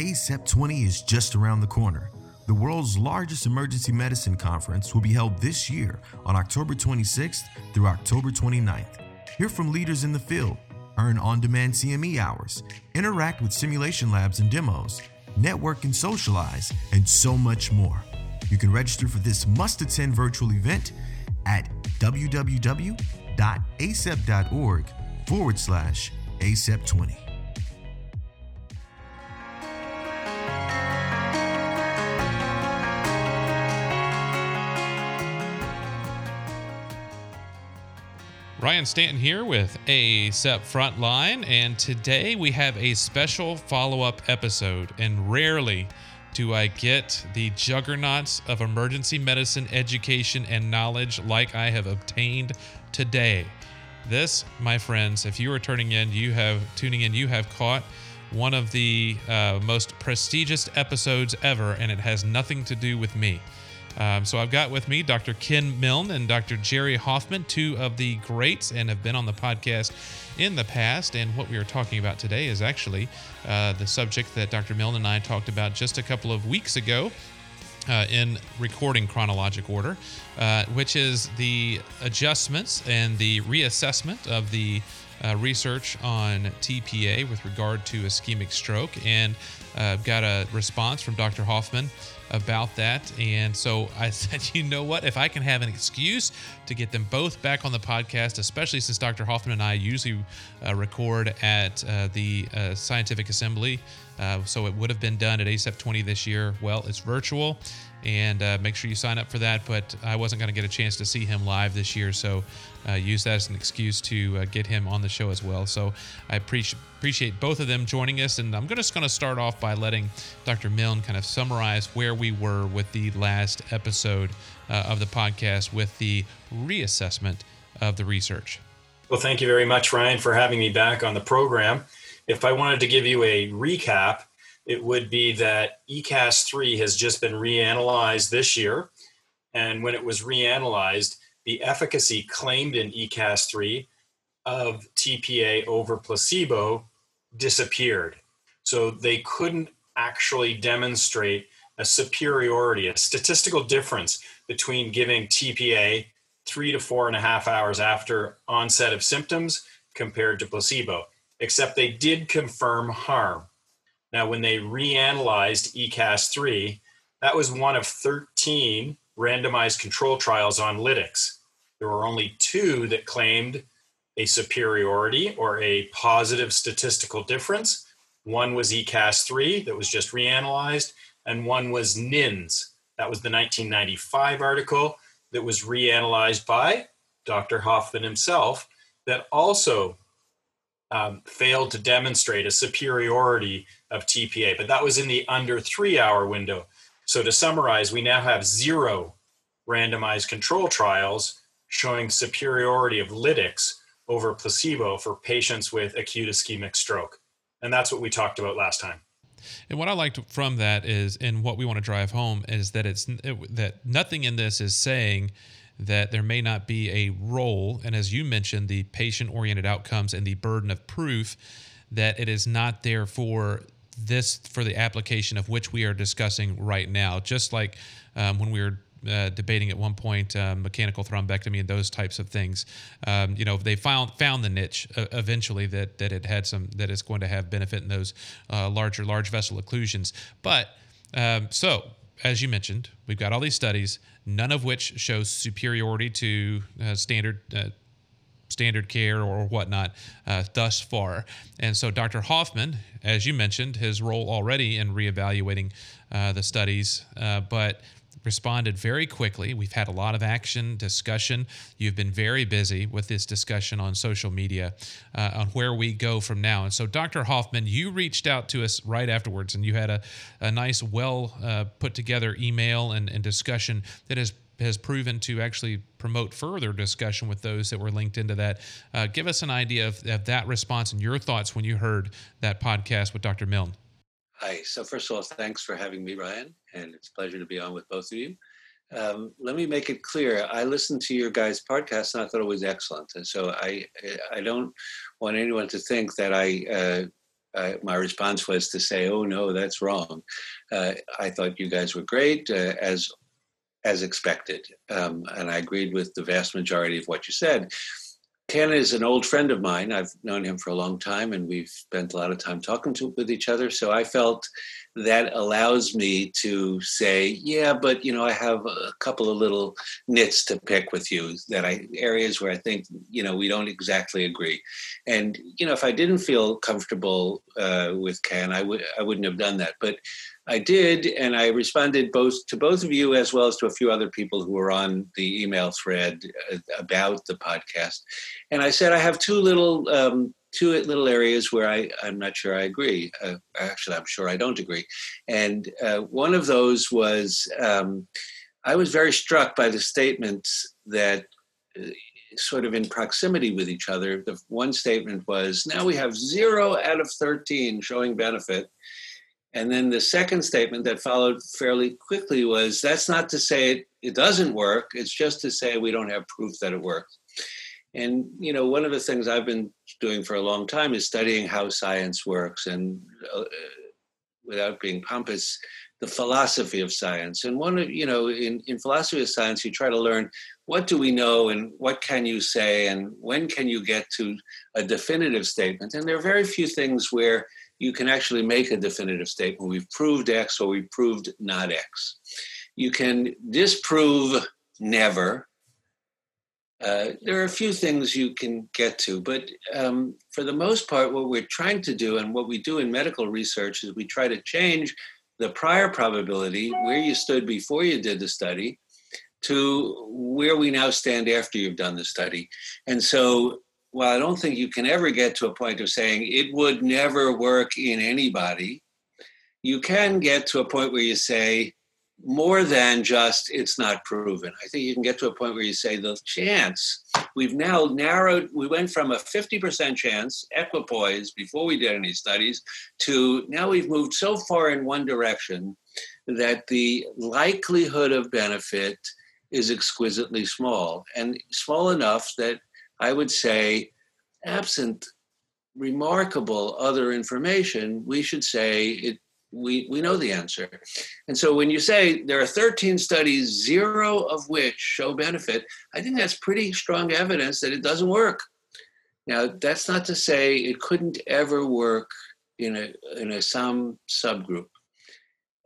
ACEP 20 is just around the corner. The world's largest emergency medicine conference will be held this year on October 26th through October 29th. Hear from leaders in the field, earn on demand CME hours, interact with simulation labs and demos, network and socialize, and so much more. You can register for this must attend virtual event at www.acep.org forward slash ACEP20. Ryan Stanton here with ACEP Frontline, and today we have a special follow up episode. And rarely do I get the juggernauts of emergency medicine education and knowledge like I have obtained today. This, my friends, if you are turning in, you have tuning in, you have caught one of the uh, most prestigious episodes ever, and it has nothing to do with me. Um, so I've got with me Dr. Ken Milne and Dr. Jerry Hoffman, two of the greats, and have been on the podcast in the past. And what we are talking about today is actually uh, the subject that Dr. Milne and I talked about just a couple of weeks ago. Uh, in recording chronologic order, uh, which is the adjustments and the reassessment of the uh, research on TPA with regard to ischemic stroke. And uh, I've got a response from Dr. Hoffman about that. And so I said, you know what? If I can have an excuse to get them both back on the podcast, especially since Dr. Hoffman and I usually uh, record at uh, the uh, Scientific Assembly. Uh, so it would have been done at ACEP 20 this year. Well, it's virtual and uh, make sure you sign up for that. But I wasn't going to get a chance to see him live this year, so uh, use that as an excuse to uh, get him on the show as well. So I appreciate appreciate both of them joining us, and I'm just going to start off by letting Dr. Milne kind of summarize where we were with the last episode uh, of the podcast with the reassessment of the research. Well, thank you very much, Ryan, for having me back on the program. If I wanted to give you a recap, it would be that ECASS 3 has just been reanalyzed this year. And when it was reanalyzed, the efficacy claimed in ECASS 3 of TPA over placebo disappeared. So they couldn't actually demonstrate a superiority, a statistical difference between giving TPA three to four and a half hours after onset of symptoms compared to placebo, except they did confirm harm. Now, when they reanalyzed ECASS 3, that was one of 13 randomized control trials on lytics. There were only two that claimed a superiority or a positive statistical difference. One was ECASS 3 that was just reanalyzed, and one was NINDS. That was the 1995 article that was reanalyzed by Dr. Hoffman himself, that also um, failed to demonstrate a superiority of TPA, but that was in the under three hour window. So to summarize, we now have zero randomized control trials showing superiority of lytics over placebo for patients with acute ischemic stroke. And that's what we talked about last time. And what I liked from that is, and what we want to drive home is that it's it, that nothing in this is saying that there may not be a role, and as you mentioned, the patient-oriented outcomes and the burden of proof, that it is not there for this for the application of which we are discussing right now. Just like um, when we were uh, debating at one point um, mechanical thrombectomy and those types of things. Um, you know, they found found the niche uh, eventually that that it had some that it's going to have benefit in those uh, larger large vessel occlusions. But um, so as you mentioned, we've got all these studies, none of which shows superiority to uh, standard uh, standard care or whatnot uh, thus far. And so, Dr. Hoffman, as you mentioned, his role already in reevaluating uh, the studies, uh, but responded very quickly. We've had a lot of action, discussion. You've been very busy with this discussion on social media uh, on where we go from now. And so, Dr. Hoffman, you reached out to us right afterwards and you had a, a nice, well uh, put together email and, and discussion that has has proven to actually promote further discussion with those that were linked into that. Uh, give us an idea of, of that response and your thoughts when you heard that podcast with Dr. Milne. Hi. So first of all, thanks for having me, Ryan, and it's a pleasure to be on with both of you. Um, let me make it clear. I listened to your guys' podcast and I thought it was excellent. And so I, I don't want anyone to think that I uh, my response was to say, "Oh no, that's wrong." Uh, I thought you guys were great, uh, as as expected, um, and I agreed with the vast majority of what you said. Ken is an old friend of mine. I've known him for a long time, and we've spent a lot of time talking to, with each other. So I felt that allows me to say, yeah, but you know, I have a couple of little nits to pick with you that I areas where I think you know we don't exactly agree. And you know, if I didn't feel comfortable uh, with Ken, I would I wouldn't have done that. But I did, and I responded both to both of you as well as to a few other people who were on the email thread uh, about the podcast. And I said I have two little um, two little areas where I I'm not sure I agree. Uh, actually, I'm sure I don't agree. And uh, one of those was um, I was very struck by the statements that. Uh, sort of in proximity with each other. The one statement was, now we have zero out of 13 showing benefit and then the second statement that followed fairly quickly was that's not to say it, it doesn't work, it's just to say we don't have proof that it works. And you know, one of the things I've been doing for a long time is studying how science works, and uh, without being pompous, the philosophy of science. And one of you know, in in philosophy of science, you try to learn what do we know, and what can you say, and when can you get to a definitive statement. And there are very few things where you can actually make a definitive statement. We've proved X or we've proved not X. You can disprove never. Uh, there are a few things you can get to, but um, for the most part, what we're trying to do and what we do in medical research is we try to change the prior probability, where you stood before you did the study, to where we now stand after you've done the study. And so well, I don't think you can ever get to a point of saying it would never work in anybody, you can get to a point where you say more than just it's not proven. I think you can get to a point where you say the chance, we've now narrowed, we went from a 50% chance, equipoise, before we did any studies, to now we've moved so far in one direction that the likelihood of benefit is exquisitely small and small enough that I would say, absent remarkable other information, we should say it. We, we know the answer. And so when you say there are 13 studies, zero of which show benefit, I think that's pretty strong evidence that it doesn't work. Now, that's not to say it couldn't ever work in a, in a some subgroup.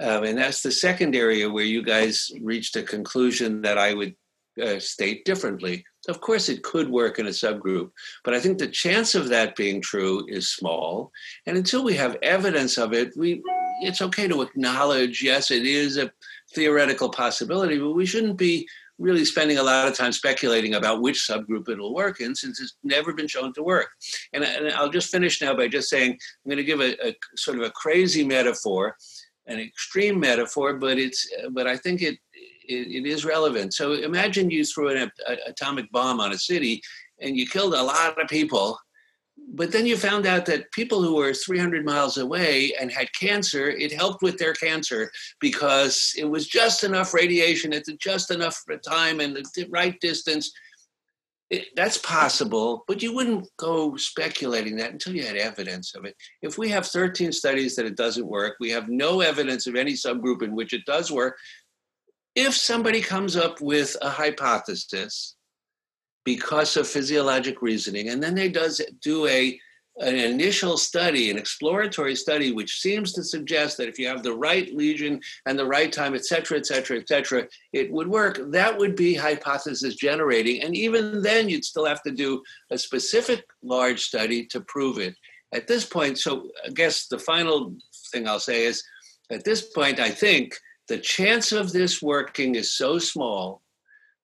Um, and that's the second area where you guys reached a conclusion that I would uh, state differently. Of course, it could work in a subgroup, but I think the chance of that being true is small. And until we have evidence of it, we it's okay to acknowledge, yes, it is a theoretical possibility, but we shouldn't be really spending a lot of time speculating about which subgroup it'll work in since it's never been shown to work. And, and I'll just finish now by just saying I'm going to give a, a sort of a crazy metaphor, an extreme metaphor, but it's but I think it it, it is relevant. So imagine you threw an atomic bomb on a city and you killed a lot of people, but then you found out that people who were 300 miles away and had cancer, it helped with their cancer because it was just enough radiation at just enough time and the right distance. It, that's possible, but you wouldn't go speculating that until you had evidence of it. If we have 13 studies that it doesn't work, we have no evidence of any subgroup in which it does work, if somebody comes up with a hypothesis because of physiologic reasoning, and then they does do a an initial study, an exploratory study, which seems to suggest that if you have the right lesion and the right time, et cetera, et cetera, et cetera, it would work. That would be hypothesis generating. And even then, you'd still have to do a specific large study to prove it. At this point, so I guess the final thing I'll say is at this point, I think the chance of this working is so small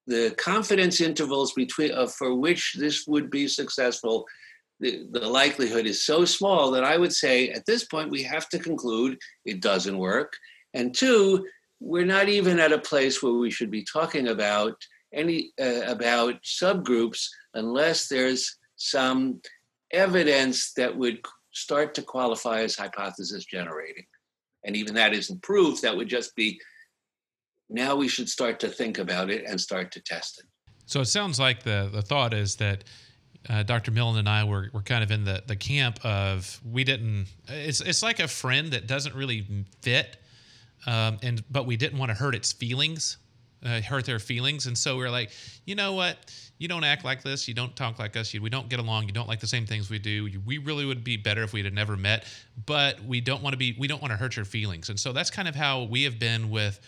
the confidence intervals between uh, for which this would be successful the, the likelihood is so small that i would say at this point we have to conclude it doesn't work and two we're not even at a place where we should be talking about any uh, about subgroups unless there's some evidence that would start to qualify as hypothesis generating and even that isn't proof. That would just be now we should start to think about it and start to test it. So it sounds like the the thought is that uh, Dr. Milne and I were, were kind of in the, the camp of we didn't. It's it's like a friend that doesn't really fit, um, and but we didn't want to hurt its feelings, uh, hurt their feelings, and so we are like, you know what? You don't act like this. You don't talk like us. You, we don't get along. You don't like the same things we do. We really would be better if we had never met, but we don't want to be. We don't want to hurt your feelings, and so that's kind of how we have been with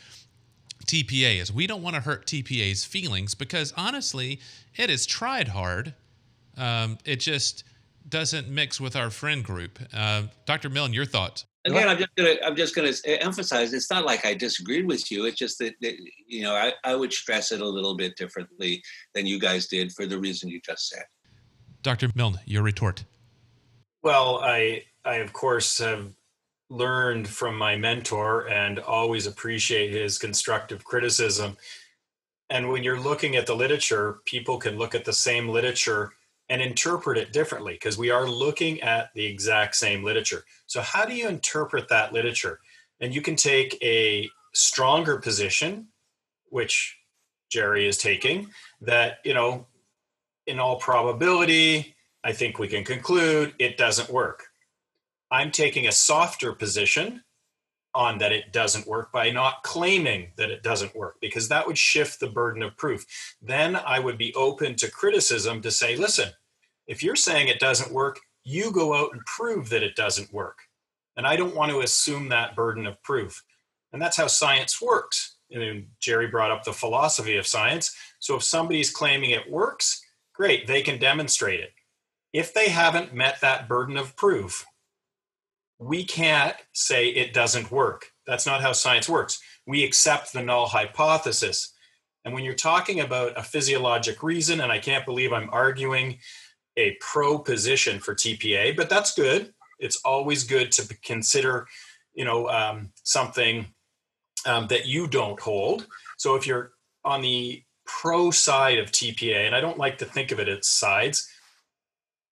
TPA. Is we don't want to hurt TPA's feelings because honestly, it has tried hard um, it just doesn't mix with our friend group. Uh, Dr. Milne, your thoughts? Again, I'm just gonna I'm just gonna emphasize. It's not like I disagreed with you. It's just that, that you know I, I would stress it a little bit differently than you guys did for the reason you just said. Dr. Milne, your retort. Well, I I of course have learned from my mentor and always appreciate his constructive criticism. And when you're looking at the literature, people can look at the same literature and interpret it differently because we are looking at the exact same literature. So, how do you interpret that literature? And you can take a stronger position, which Jerry is taking, that, you know, in all probability, I think we can conclude it doesn't work. I'm taking a softer position on that it doesn't work by not claiming that it doesn't work because that would shift the burden of proof. Then I would be open to criticism to say, listen, if you're saying it doesn't work, you go out and prove that it doesn't work. And I don't want to assume that burden of proof. And that's how science works. I mean, Jerry brought up the philosophy of science. So if somebody's claiming it works, great, they can demonstrate it. If they haven't met that burden of proof, we can't say it doesn't work. That's not how science works. We accept the null hypothesis. And when you're talking about a physiologic reason, and I can't believe I'm arguing a pro position for TPA, but that's good. It's always good to consider, you know, um, something um, that you don't hold. So if you're on the pro side of TPA, and I don't like to think of it as sides,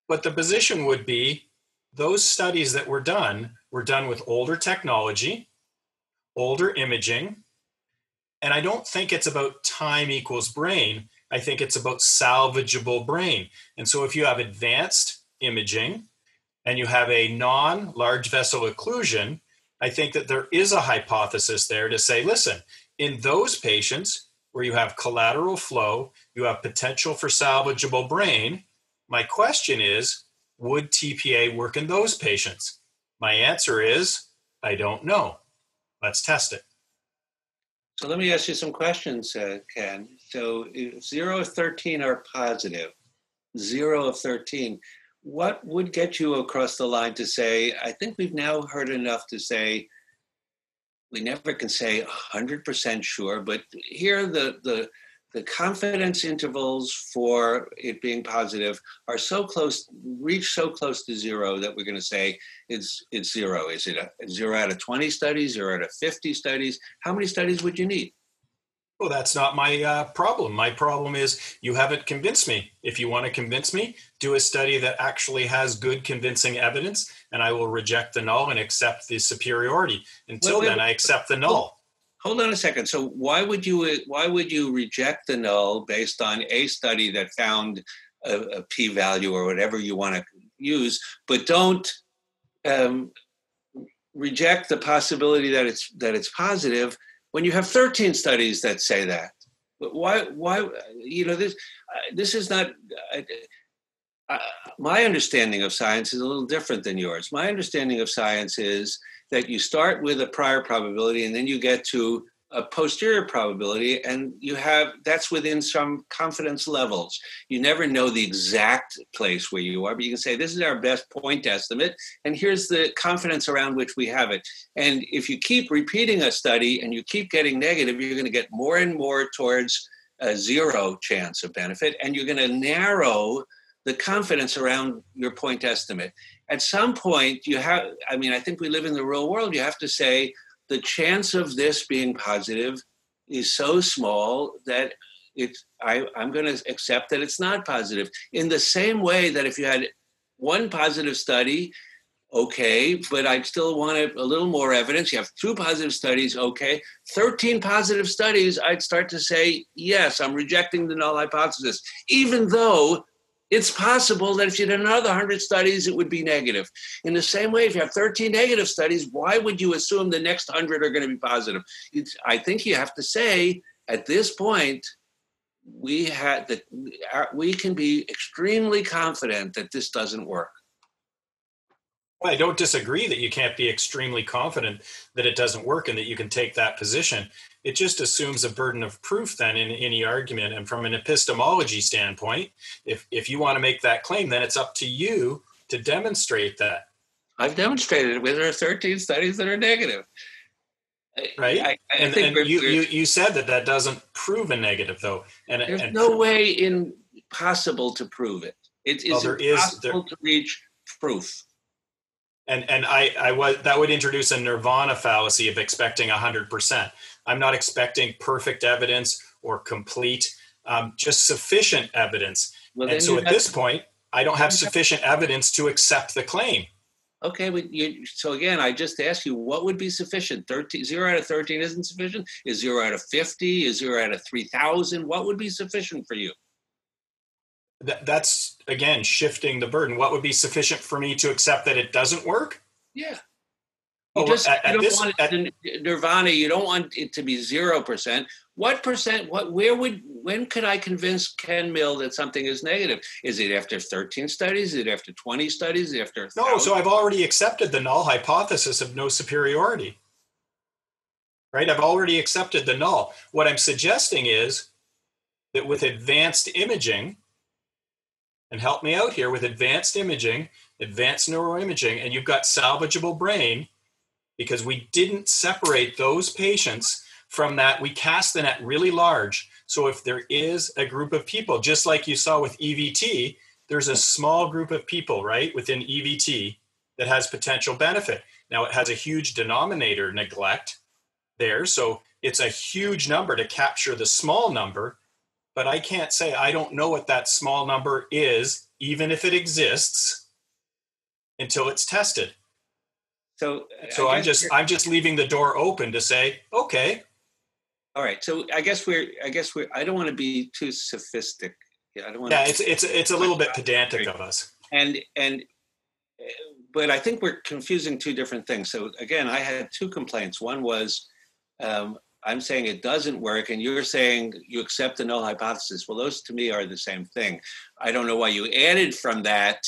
but the position would be those studies that were done were done with older technology, older imaging, and I don't think it's about time equals brain. I think it's about salvageable brain. And so if you have advanced imaging and you have a non large vessel occlusion, I think that there is a hypothesis there to say, listen, in those patients where you have collateral flow, you have potential for salvageable brain. My question is, would TPA work in those patients? My answer is, I don't know. Let's test it. So let me ask you some questions, uh, Ken. So zero of 13 are positive, zero of 13. What would get you across the line to say, I think we've now heard enough to say, we never can say 100% sure, but here the, the, the confidence intervals for it being positive are so close, reach so close to zero that we're going to say it's it's zero. Is it a zero out of 20 studies, zero out of 50 studies? How many studies would you need? Well, that's not my uh, problem. My problem is you haven't convinced me. If you want to convince me, do a study that actually has good convincing evidence, and I will reject the null and accept the superiority. Until wait, wait, then, I accept the null. Hold on a second. So why would you why would you reject the null based on a study that found a, a p-value or whatever you want to use, but don't um, reject the possibility that it's that it's positive when you have 13 studies that say that why why you know this uh, this is not uh, uh, my understanding of science is a little different than yours my understanding of science is that you start with a prior probability and then you get to a posterior probability and you have that's within some confidence levels. You never know the exact place where you are but you can say this is our best point estimate and here's the confidence around which we have it. And if you keep repeating a study and you keep getting negative you're going to get more and more towards a zero chance of benefit and you're going to narrow the confidence around your point estimate at some point you have i mean i think we live in the real world you have to say the chance of this being positive is so small that it's I, I'm going to accept that it's not positive. In the same way that if you had one positive study, okay, but I still wanted a little more evidence. You have two positive studies, okay. 13 positive studies, I'd start to say, yes, I'm rejecting the null hypothesis, even though It's possible that if you did another 100 studies, it would be negative. In the same way, if you have 13 negative studies, why would you assume the next 100 are going to be positive? It's, I think you have to say at this point, we had that we uh, can be extremely confident that this doesn't work. I don't disagree that you can't be extremely confident that it doesn't work and that you can take that position. It just assumes a burden of proof then in any argument. And from an epistemology standpoint, if, if you want to make that claim, then it's up to you to demonstrate that. I've demonstrated it with our 13 studies that are negative. Right. I, I and, and you, you, you said that that doesn't prove a negative, though. And there's and, no way in possible to prove it. It is well, impossible is, there, to reach proof and and I I was that would introduce a nirvana fallacy of expecting hundred percent. I'm not expecting perfect evidence or complete, um, just sufficient evidence. Well, and so at this point, I don't have sufficient evidence to accept the claim. Okay, you, so again, I just ask you what would be sufficient. 13, zero out of 13 isn't sufficient? Is zero out of 50? Is zero out of 3,000? What would be sufficient for you? That, that's again shifting the burden. What would be sufficient for me to accept that it doesn't work? Yeah. You oh, just at, you don't this, want it at, nirvana. You don't want it to be zero percent. What percent? What? Where would? When could I convince Ken Milne that something is negative? Is it after thirteen studies? Is it after twenty studies? After no? So I've already accepted the null hypothesis of no superiority. Right. I've already accepted the null. What I'm suggesting is that with advanced imaging, and help me out here with advanced imaging, advanced neuroimaging, and you've got salvageable brain because we didn't separate those patients from that. We cast the net really large. So if there is a group of people, just like you saw with EVT, there's a small group of people, right, within EVT that has potential benefit. Now it has a huge denominator neglect there. So it's a huge number to capture the small number but I can't say I don't know what that small number is, even if it exists, until it's tested. So, so I'm just I'm just leaving the door open to say, okay. All right. So I guess we're I guess we're I don't want to be too sophisticated. I don't want. Yeah, it's it's it's a little bit pedantic of us. And and but I think we're confusing two different things. So again, I had two complaints. One was um, I'm saying it doesn't work, and you're saying you accept the null hypothesis. Well, those to me are the same thing. I don't know why you added from that.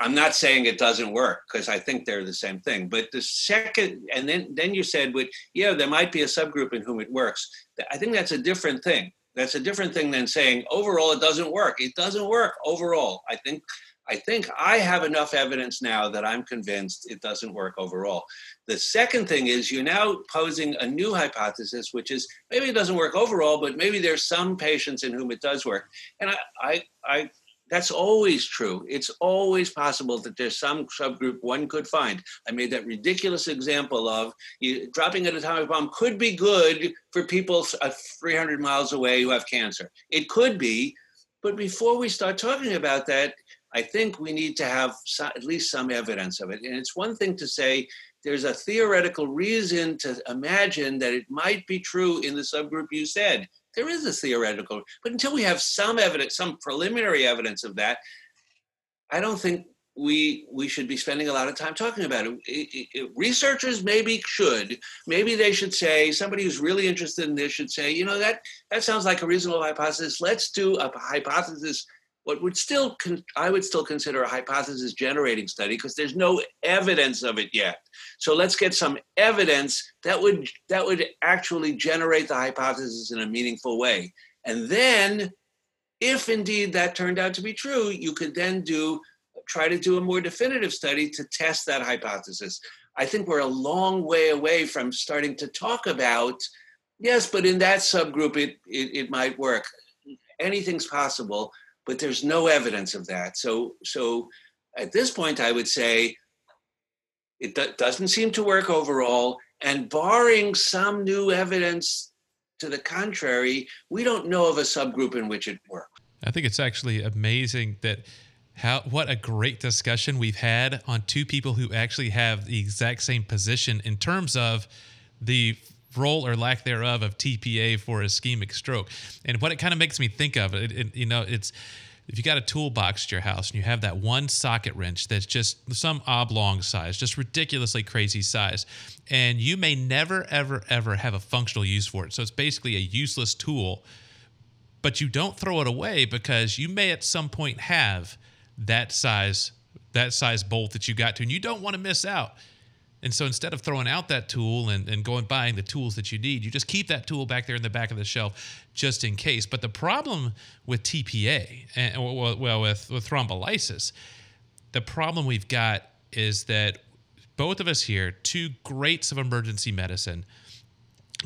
I'm not saying it doesn't work because I think they're the same thing. But the second, and then then you said, "But yeah, there might be a subgroup in whom it works." I think that's a different thing. That's a different thing than saying overall it doesn't work. It doesn't work overall. I think I think I have enough evidence now that I'm convinced it doesn't work overall. The second thing is you're now posing a new hypothesis, which is maybe it doesn't work overall, but maybe there's some patients in whom it does work. And I, I, I that's always true. It's always possible that there's some subgroup one could find. I made that ridiculous example of you, dropping an atomic bomb could be good for people uh, 300 miles away who have cancer. It could be, but before we start talking about that, I think we need to have at least some evidence of it. And it's one thing to say there's a theoretical reason to imagine that it might be true in the subgroup you said. There is a theoretical, but until we have some evidence, some preliminary evidence of that, I don't think we we should be spending a lot of time talking about it. it, it researchers maybe should, maybe they should say somebody who's really interested in this should say, you know that that sounds like a reasonable hypothesis. Let's do a hypothesis what would still con- I would still consider a hypothesis generating study because there's no evidence of it yet. So let's get some evidence that would that would actually generate the hypothesis in a meaningful way. And then if indeed that turned out to be true, you could then do try to do a more definitive study to test that hypothesis. I think we're a long way away from starting to talk about yes, but in that subgroup it, it, it might work. Anything's possible but there's no evidence of that. So, so at this point, I would say it do- doesn't seem to work overall. And barring some new evidence to the contrary, we don't know of a subgroup in which it works. I think it's actually amazing that how what a great discussion we've had on two people who actually have the exact same position in terms of the role or lack thereof of TPA for ischemic stroke. And what it kind of makes me think of, it, it, you know, it's if you got a toolbox at your house and you have that one socket wrench that's just some oblong size, just ridiculously crazy size, and you may never, ever, ever have a functional use for it. So it's basically a useless tool, but you don't throw it away because you may at some point have that size, that size bolt that you got to, and you don't want to miss out. And so instead of throwing out that tool and, and going buying the tools that you need, you just keep that tool back there in the back of the shelf just in case. But the problem with TPA, and, well, with, with thrombolysis, the problem we've got is that both of us here, two greats of emergency medicine,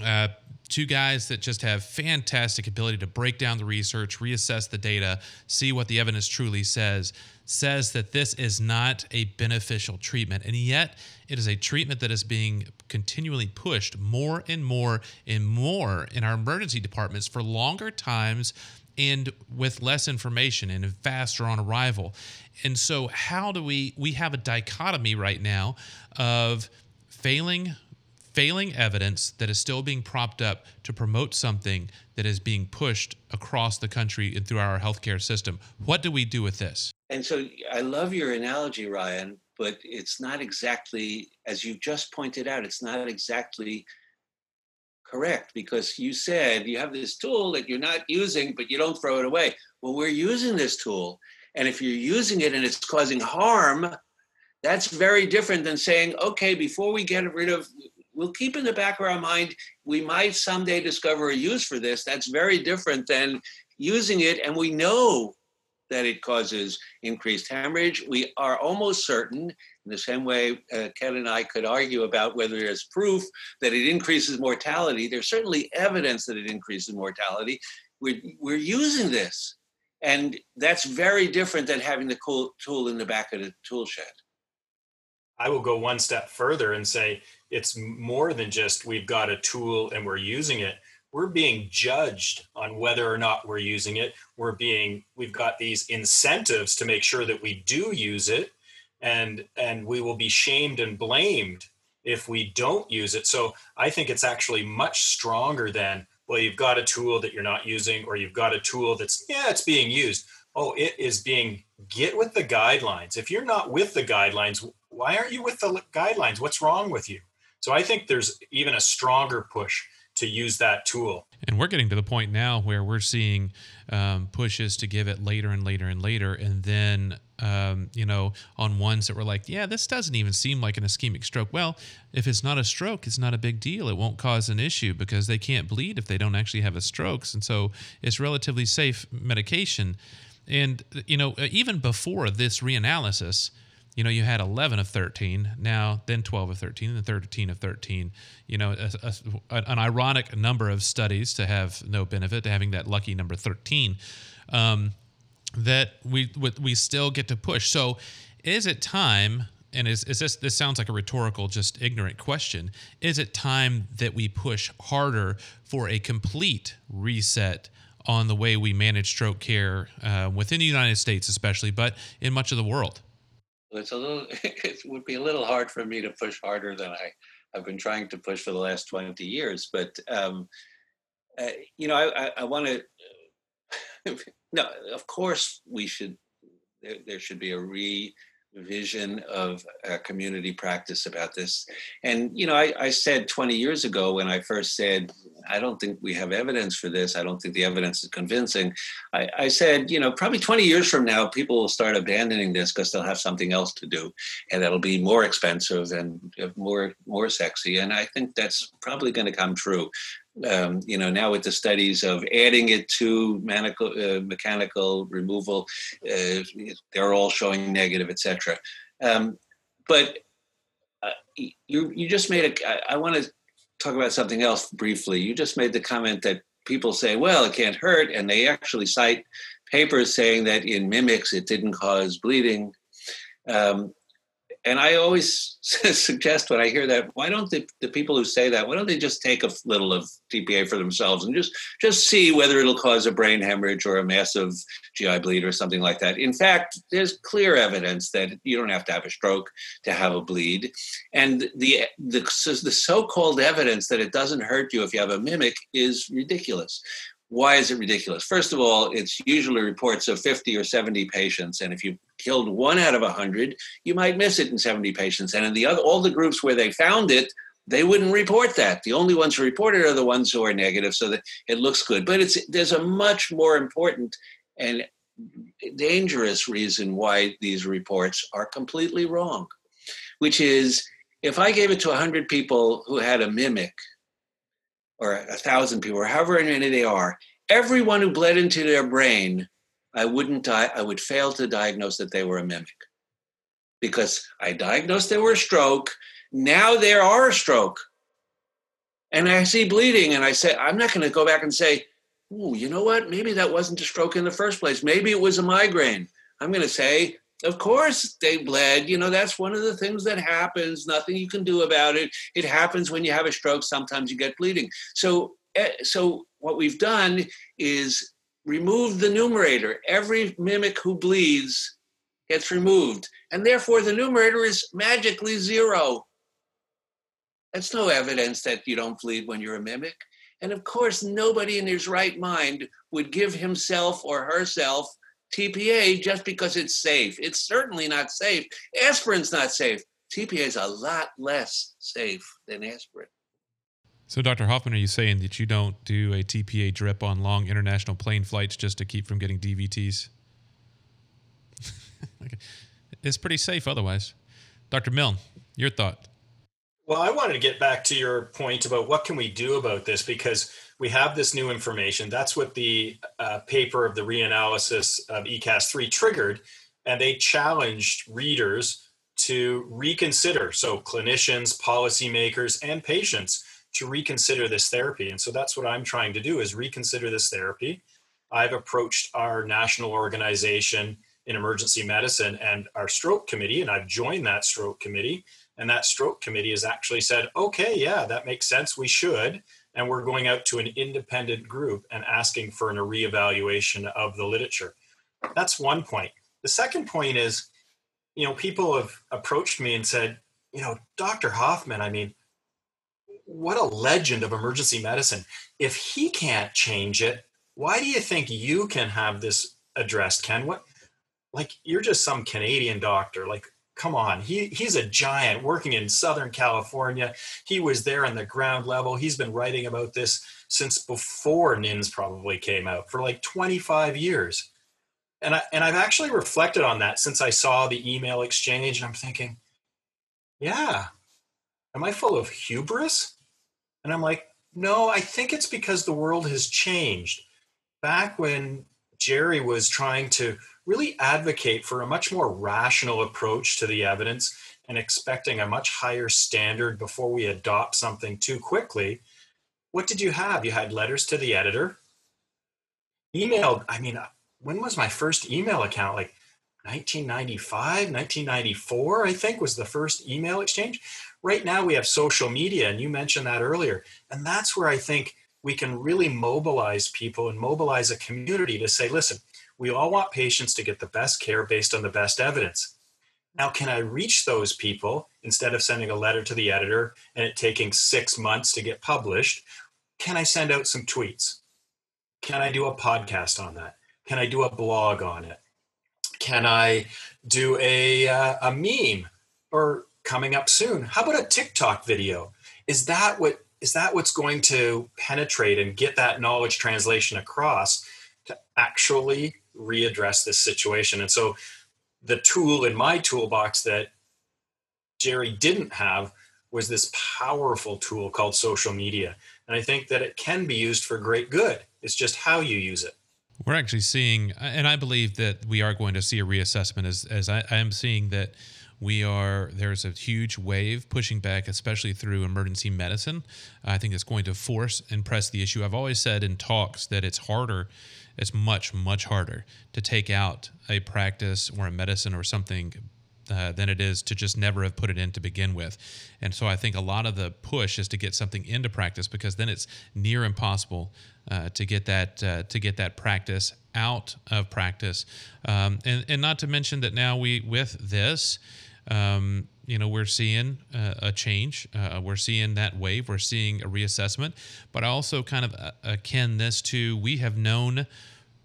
uh, two guys that just have fantastic ability to break down the research, reassess the data, see what the evidence truly says, says that this is not a beneficial treatment. And yet, it is a treatment that is being continually pushed more and more and more in our emergency departments for longer times and with less information and faster on arrival. And so, how do we? We have a dichotomy right now of failing failing evidence that is still being propped up to promote something that is being pushed across the country and through our healthcare system. What do we do with this? And so I love your analogy, Ryan, but it's not exactly, as you just pointed out, it's not exactly correct because you said you have this tool that you're not using, but you don't throw it away. Well, we're using this tool. And if you're using it and it's causing harm, that's very different than saying, okay, before we get rid of we'll keep in the back of our mind we might someday discover a use for this that's very different than using it and we know that it causes increased hemorrhage. We are almost certain in the same way uh, ken and i could argue about whether there's proof that it increases mortality there's certainly evidence that it increases mortality. We're, we're using this and that's very different than having the tool in the back of the tool shed. I will go one step further and say it's more than just we've got a tool and we're using it. We're being judged on whether or not we're using it. We're being we've got these incentives to make sure that we do use it and and we will be shamed and blamed if we don't use it. So I think it's actually much stronger than well you've got a tool that you're not using or you've got a tool that's yeah it's being used. Oh, it is being get with the guidelines. If you're not with the guidelines, why aren't you with the guidelines? What's wrong with you? So I think there's even a stronger push to use that tool. And we're getting to the point now where we're seeing um, pushes to give it later and later and later. And then, um, you know, on ones that were like, yeah, this doesn't even seem like an ischemic stroke. Well, if it's not a stroke, it's not a big deal. It won't cause an issue because they can't bleed if they don't actually have a stroke. And so it's relatively safe medication. And, you know, even before this reanalysis, you know, you had 11 of 13, now then 12 of 13, and then 13 of 13. You know, a, a, an ironic number of studies to have no benefit to having that lucky number 13 um, that we we still get to push. So, is it time? And is, is this this sounds like a rhetorical, just ignorant question? Is it time that we push harder for a complete reset on the way we manage stroke care uh, within the United States, especially, but in much of the world? It's a little it would be a little hard for me to push harder than I I've been trying to push for the last 20 years. But um, uh, you know, I, I, I want to. no, of course we should. There, there should be a re vision of a community practice about this. And, you know, I, I, said 20 years ago when I first said, I don't think we have evidence for this, I don't think the evidence is convincing. I, I said, you know, probably 20 years from now, people will start abandoning this because they'll have something else to do and that'll be more expensive and uh, more, more sexy. And I think that's probably going to come true um, you know, now with the studies of adding it to mechanical, uh, mechanical removal, uh, they're all showing negative, etc. Um, but uh, you you just made a. I, I want to talk about something else briefly. You just made the comment that people say, well, it can't hurt, and they actually cite papers saying that in mimics it didn't cause bleeding. Um, and I always suggest when I hear that, why don't the, the people who say that, why don't they just take a little of TPA for themselves and just just see whether it'll cause a brain hemorrhage or a massive GI bleed or something like that. In fact, there's clear evidence that you don't have to have a stroke to have a bleed, and the the, the so-called evidence that it doesn't hurt you if you have a mimic is ridiculous why is it ridiculous? First of all, it's usually reports of 50 or 70 patients. And if you killed one out of 100, you might miss it in 70 patients. And in the other, all the groups where they found it, they wouldn't report that. The only ones who report it are the ones who are negative, so that it looks good. But it's there's a much more important and dangerous reason why these reports are completely wrong, which is if I gave it to 100 people who had a mimic, or a thousand people, or however many they are, everyone who bled into their brain, I wouldn't die, I would fail to diagnose that they were a mimic. Because I diagnosed they were a stroke. Now they are a stroke. And I see bleeding, and I say, I'm not going to go back and say, Ooh, you know what? Maybe that wasn't a stroke in the first place. Maybe it was a migraine. I'm going to say, of course they bled. You know, that's one of the things that happens. Nothing you can do about it. It happens when you have a stroke. Sometimes you get bleeding. So, eh, so what we've done is remove the numerator. Every mimic who bleeds gets removed, and therefore the numerator is magically zero. That's no evidence that you don't bleed when you're a mimic. And of course, nobody in his right mind would give himself or herself TPA just because it's safe. It's certainly not safe. Aspirin's not safe. TPA is a lot less safe than aspirin. So, Dr. Hoffman, are you saying that you don't do a TPA drip on long international plane flights just to keep from getting DVTs? it's pretty safe otherwise. Dr. Milne, your thought. Well, I wanted to get back to your point about what can we do about this because we have this new information. That's what the uh, paper of the reanalysis of ECASS3 triggered, and they challenged readers to reconsider. So, clinicians, policymakers, and patients to reconsider this therapy. And so that's what I'm trying to do is reconsider this therapy. I've approached our national organization in emergency medicine and our stroke committee, and I've joined that stroke committee. And that stroke committee has actually said, okay, yeah, that makes sense. We should and we're going out to an independent group and asking for a reevaluation of the literature. That's one point. The second point is, you know, people have approached me and said, you know, Dr. Hoffman, I mean, what a legend of emergency medicine. If he can't change it, why do you think you can have this addressed, Ken? What, like, you're just some Canadian doctor. Like, come on he he's a giant working in southern california. He was there on the ground level. He's been writing about this since before NINDS probably came out for like 25 years. And i and i've actually reflected on that since i saw the email exchange and i'm thinking yeah am i full of hubris? And i'm like no i think it's because the world has changed. Back when jerry was trying to really advocate for a much more rational approach to the evidence and expecting a much higher standard before we adopt something too quickly, what did you have? You had letters to the editor, emailed. I mean, uh, when was my first email account? Like 1995, 1994, I think was the first email exchange. Right now we have social media, and you mentioned that earlier. And that's where I think we can really mobilize people and mobilize a community to say, listen, we all want patients to get the best care based on the best evidence. Now, can I reach those people instead of sending a letter to the editor and it taking six months to get published? Can I send out some tweets? Can I do a podcast on that? Can I do a blog on it? Can I do a, uh, a meme or coming up soon? How about a TikTok video? Is that what is that what's going to penetrate and get that knowledge translation across to actually readdress this situation. And so the tool in my toolbox that Jerry didn't have was this powerful tool called social media. And I think that it can be used for great good. It's just how you use it. We're actually seeing, and I believe that we are going to see a reassessment as, as I, I am seeing that we are there's a huge wave pushing back especially through emergency medicine i think it's going to force and press the issue i've always said in talks that it's harder it's much much harder to take out a practice or a medicine or something uh, than it is to just never have put it in to begin with. And so I think a lot of the push is to get something into practice because then it's near impossible uh, to get that uh, to get that practice out of practice. Um, and and not to mention that now we with this. Um, you know, we're seeing uh, a change. Uh, we're seeing that wave. We're seeing a reassessment. But I also kind of uh, akin this to we have known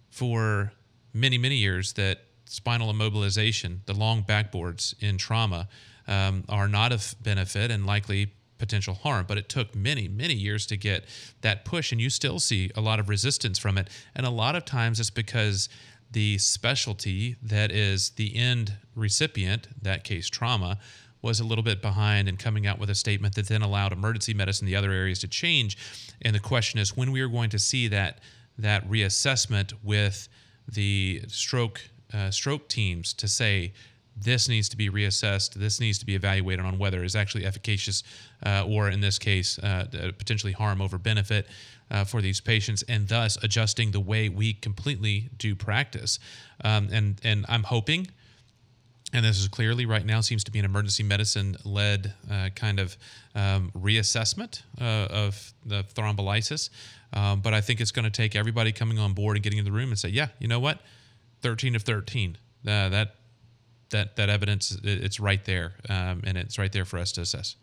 for many, many years that spinal immobilization, the long backboards in trauma, um, are not of benefit and likely potential harm. But it took many, many years to get that push, and you still see a lot of resistance from it. And a lot of times it's because the specialty that is the end recipient, that case trauma, was a little bit behind in coming out with a statement that then allowed emergency medicine, the other areas to change. And the question is when we are going to see that that reassessment with the stroke uh, stroke teams to say this needs to be reassessed. This needs to be evaluated on whether it's actually efficacious, uh, or in this case, uh, potentially harm over benefit uh, for these patients, and thus adjusting the way we completely do practice. Um, and and I'm hoping, and this is clearly right now seems to be an emergency medicine led uh, kind of um, reassessment uh, of the thrombolysis. Um, but I think it's going to take everybody coming on board and getting in the room and say, yeah, you know what, 13 of 13. Uh, that that that evidence it's right there, um, and it's right there for us to assess.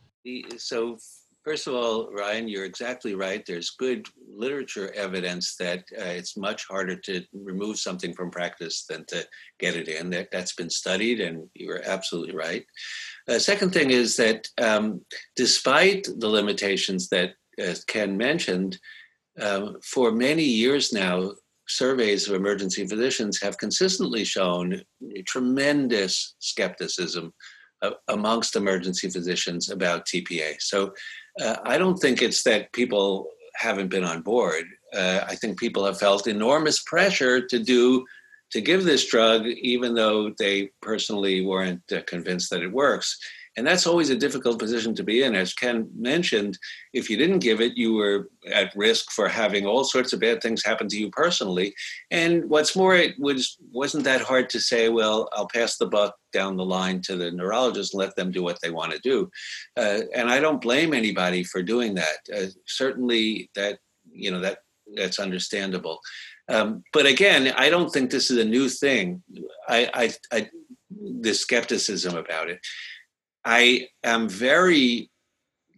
So, first of all, Ryan, you're exactly right. There's good literature evidence that uh, it's much harder to remove something from practice than to get it in. That that's been studied, and you are absolutely right. Uh, second thing is that um, despite the limitations that uh, Ken mentioned, um, for many years now, surveys of emergency physicians have consistently shown tremendous skepticism uh, amongst emergency physicians about TPA. So uh, I don't think it's that people haven't been on board. Uh, I think people have felt enormous pressure to do to give this drug, even though they personally weren't uh, convinced that it works. And that's always a difficult position to be in. As Ken mentioned, if you didn't give it, you were at risk for having all sorts of bad things happen to you personally. And what's more, it was wasn't that hard to say, well, I'll pass the buck down the line to the neurologist and let them do what they want to do. Uh, and I don't blame anybody for doing that. Uh, certainly, that you know that that's understandable. Um, but again, I don't think this is a new thing. I, I, I the skepticism about it. I am very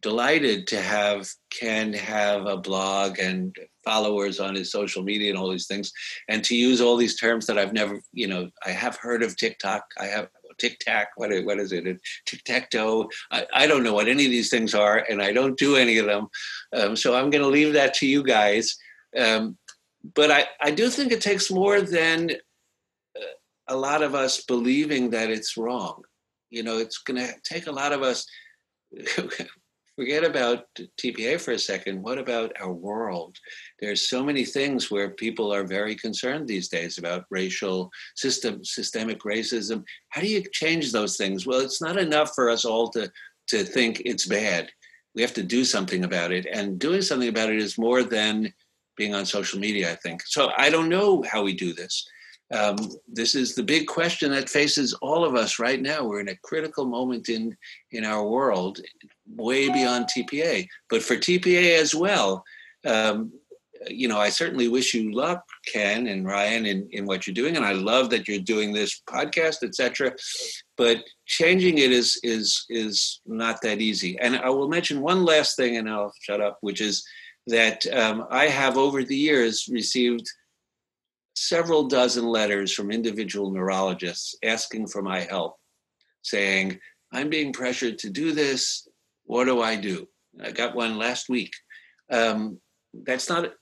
delighted to have Ken have a blog and followers on his social media and all these things, and to use all these terms that I've never, you know, I have heard of TikTok. I have tic tac. What, what is it? Tic tac toe. I, I, don't know what any of these things are, and I don't do any of them. Um, so I'm going to leave that to you guys. Um, but I, I do think it takes more than uh, a lot of us believing that it's wrong you know, it's going to take a lot of us. Forget about TPA for a second. What about our world? There's so many things where people are very concerned these days about racial system, systemic racism. How do you change those things? Well, it's not enough for us all to to think it's bad. We have to do something about it, and doing something about it is more than being on social media. I think so. I don't know how we do this. Um, this is the big question that faces all of us right now. We're in a critical moment in in our world, way beyond TPA. But for TPA as well, um, you know, I certainly wish you luck, Ken and Ryan, in, in what you're doing, and I love that you're doing this podcast, etc. But changing it is is is not that easy. And I will mention one last thing, and I'll shut up, which is that um, I have over the years received several dozen letters from individual neurologists asking for my help, saying, I'm being pressured to do this. What do I do? I got one last week. Um, that's not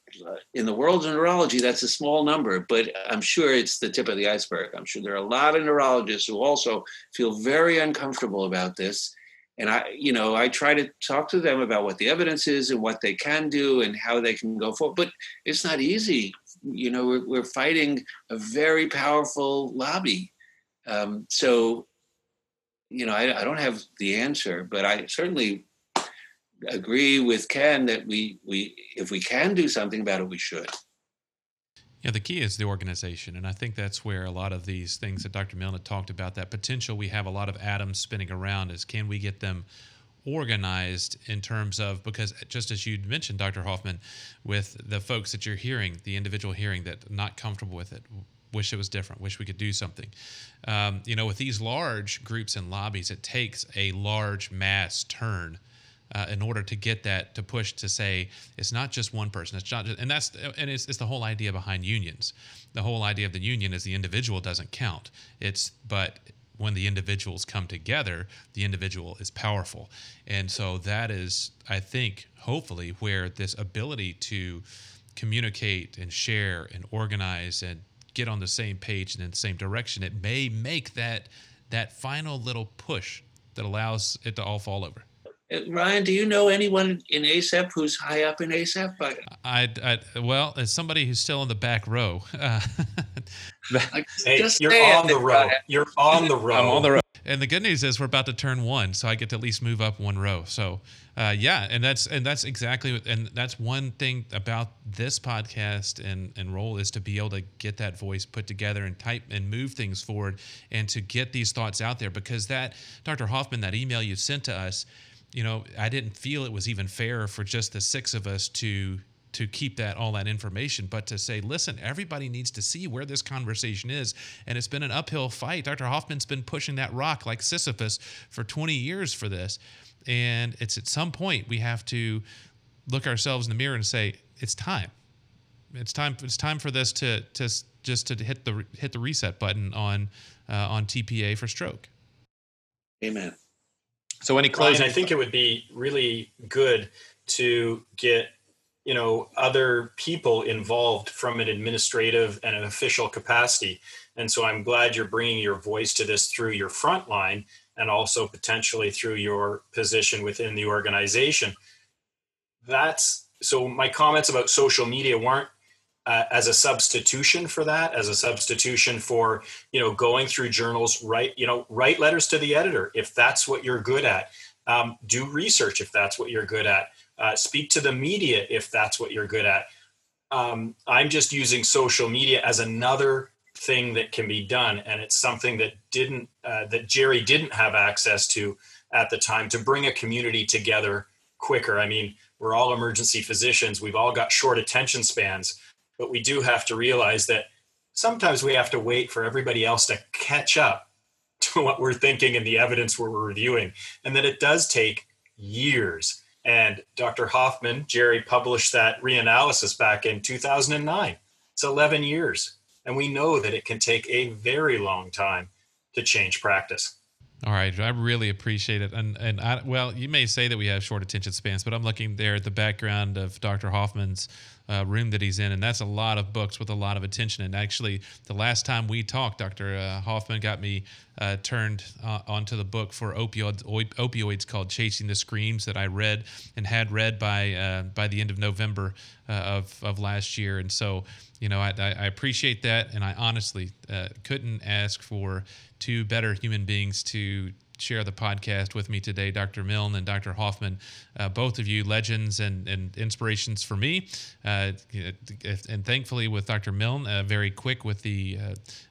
in the world of neurology, that's a small number, but I'm sure it's the tip of the iceberg. I'm sure there are a lot of neurologists who also feel very uncomfortable about this. And I, you know, I try to talk to them about what the evidence is and what they can do and how they can go forward. But it's not easy you know, we're, we're fighting a very powerful lobby. Um, so, you know, I, I don't have the answer, but I certainly agree with Ken that we, we, if we can do something about it, we should. Yeah, the key is the organization. And I think that's where a lot of these things that Dr. Milne talked about, that potential we have a lot of atoms spinning around, is can we get them organized in terms of because just as you mentioned dr hoffman with the folks that you're hearing the individual hearing that not comfortable with it wish it was different. Wish we could do something. Um, you know, with these large groups and lobbies, it takes a large mass turn. Uh, in order to get that to push to say it's not just one person it's not just, and that's and it's, it's the whole idea behind unions the whole idea of the union is the individual doesn't count it's but when the individuals come together, the individual is powerful. And so that is, I think, hopefully, where this ability to communicate and share and organize and get on the same page and in the same direction, it may make that that final little push that allows it to all fall over. Uh, Ryan, do you know anyone in ASAP who's high up in ACEP? I, I well, as somebody who's still in the back row. Uh, hey, you're on the row. You're on the road. I'm on the row. And the good news is we're about to turn one, so I get to at least move up one row. So, uh, yeah, and that's and that's exactly what, and that's one thing about this podcast and and role is to be able to get that voice put together and type and move things forward and to get these thoughts out there because that Dr. Hoffman, that email you sent to us you know, I didn't feel it was even fair for just the six of us to to keep that all that information, but to say, listen, everybody needs to see where this conversation is, and it's been an uphill fight. Dr. Hoffman's been pushing that rock like Sisyphus for 20 years for this, and it's at some point we have to look ourselves in the mirror and say, it's time. It's time. It's time for this to to just to hit the hit the reset button on uh, on TPA for stroke. Amen. So any closing? Ryan, I think it would be really good to get you know other people involved from an administrative and an official capacity. And so i'm glad you're bringing your voice to this through your front line and also potentially through your position within the organization. That's so my comments about social media weren't uh, as a substitution for that as a substitution for you know going through journals write you know write letters to the editor if that's what you're good at. Um, do research if that's what you're good at uh, speak to the media if that's what you're good at um, i'm just using social media as another thing that can be done and it's something that didn't uh, that jerry didn't have access to at the time to bring a community together quicker i mean we're all emergency physicians we've all got short attention spans but we do have to realize that sometimes we have to wait for everybody else to catch up to what we're thinking and the evidence we're reviewing. And that it does take years. And Dr. Hoffman, Jerry published that reanalysis back in 2009. It's 11 years. And we know that it can take a very long time to change practice. All right, I really appreciate it, and and I, well, you may say that we have short attention spans, but I'm looking there at the background of Dr. Hoffman's uh, room that he's in, and that's a lot of books with a lot of attention. And actually, the last time we talked, Dr. Uh, Hoffman got me uh, turned uh, onto the book for opioids, opioids called "Chasing the Screams" that I read and had read by uh, by the end of November uh, of of last year. And so, you know, I, I appreciate that, and I honestly couldn't ask for two better human beings to share the podcast with me today, Dr. Milne and Dr. Hoffman, uh, both of you legends and, and inspirations for me. Uh, and thankfully, with Dr. Milne, uh, very quick with the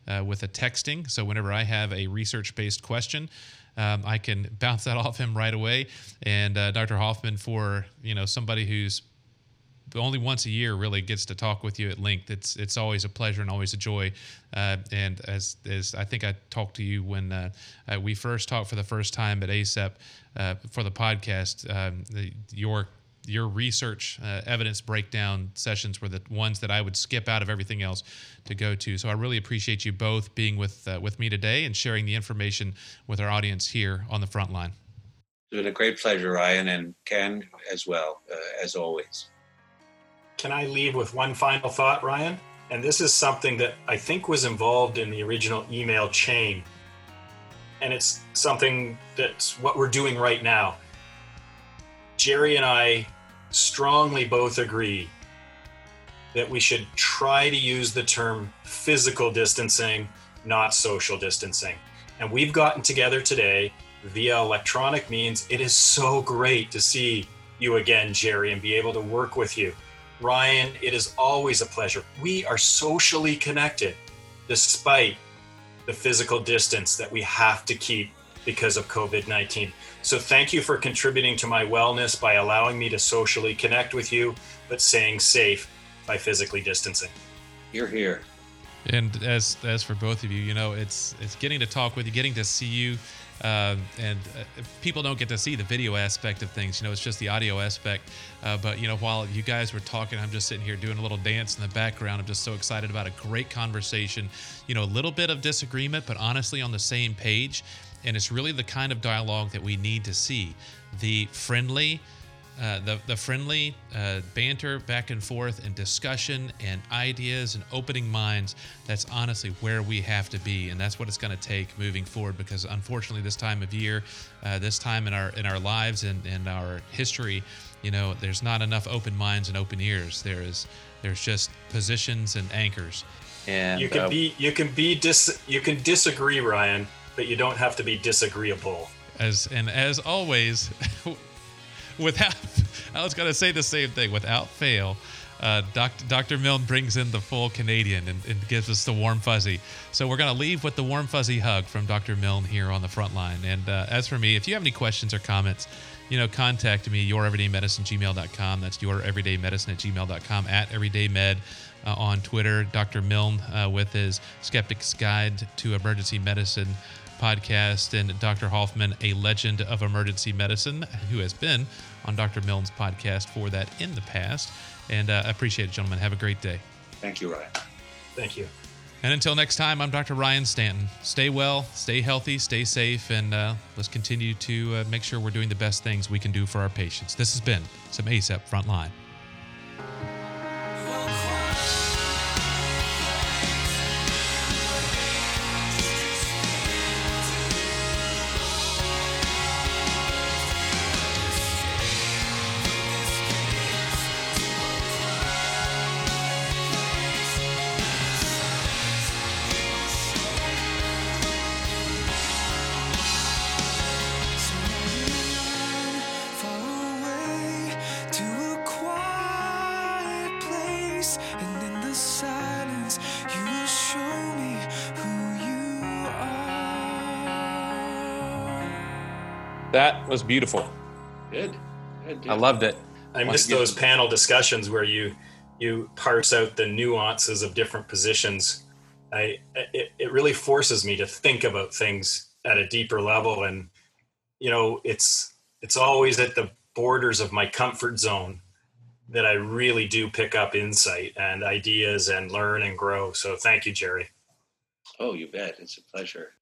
uh, uh, with the texting. So whenever I have a research-based question. Um, I can bounce that off him right away, and uh, Dr. Hoffman for you know somebody who's only once a year really gets to talk with you at length. It's it's always a pleasure and always a joy. Uh, and as as I think I talked to you when uh, uh, we first talked for the first time at ACEP uh, for the podcast, um, the, your your research uh, evidence breakdown sessions were the ones that I would skip out of everything else to go to. So I really appreciate you both being with uh, with me today and sharing the information with our audience here on the front line. It's been a great pleasure, Ryan, and Ken as well, as always. Can I leave with one final thought, Ryan? And this is something that I think was involved in the original email chain. And it's something that's what we're doing right now. Jerry and I strongly both agree that we should try to use the term physical distancing, not social distancing. And we've gotten together today via electronic means. It is so great to see you again, Jerry, and be able to work with you. Ryan, it is always a pleasure. We are socially connected despite the physical distance that we have to keep because of COVID 19. So, thank you for contributing to my wellness by allowing me to socially connect with you, but staying safe by physically distancing. You're here. And as as for both of you, you know, it's it's getting to talk with you, getting to see you, uh, and uh, people don't get to see the video aspect of things. You know, it's just the audio aspect. Uh, but you know, while you guys were talking, I'm just sitting here doing a little dance in the background. I'm just so excited about a great conversation. You know, a little bit of disagreement, but honestly on the same page. And it's really the kind of dialogue that we need to see. The friendly uh, the the friendly uh, banter back and forth and discussion and ideas and opening minds. That's honestly where we have to be, and that's what it's going to take moving forward. Because unfortunately, this time of year, uh, this time in our in our lives and in our history, you know, there's not enough open minds and open ears. There is there's just positions and anchors. And you can uh, be you can be dis you can disagree, Ryan, but you don't have to be disagreeable. As and as always. without, I was going to say the same thing. Without fail, uh, Dr. Dr. Milne brings in the full Canadian and, and gives us the warm fuzzy. So we're going to leave with the warm fuzzy hug from Dr. Milne here on the front line. And uh, as for me, if you have any questions or comments, you know, contact me, youreverydaymedicine@gmail.com. That's youreverydaymedicine at gmail.com, at everydaymed uh, on Twitter. Dr. Milne uh, with his Skeptic's Guide to Emergency Medicine podcast, and Dr. Hoffman, a legend of emergency medicine, who has been on Dr. Milne's podcast for that in the past. And uh, appreciate it, gentlemen. Have a great day. Thank you, Ryan. Thank you. And until next time, I'm Dr. Ryan Stanton. Stay well, stay healthy, stay safe, and uh, let's continue to uh, make sure we're doing the best things we can do for our patients. This has been some ACEP Frontline. Was beautiful. Good. Good, good. I loved it. I miss those panel discussions where you you parse out the nuances of different positions. I it, it really forces me to think about things at a deeper level, and you know, it's it's always at the borders of my comfort zone that I really do pick up insight and ideas and learn and grow. So thank you, Jerry. Oh, you bet. It's a pleasure.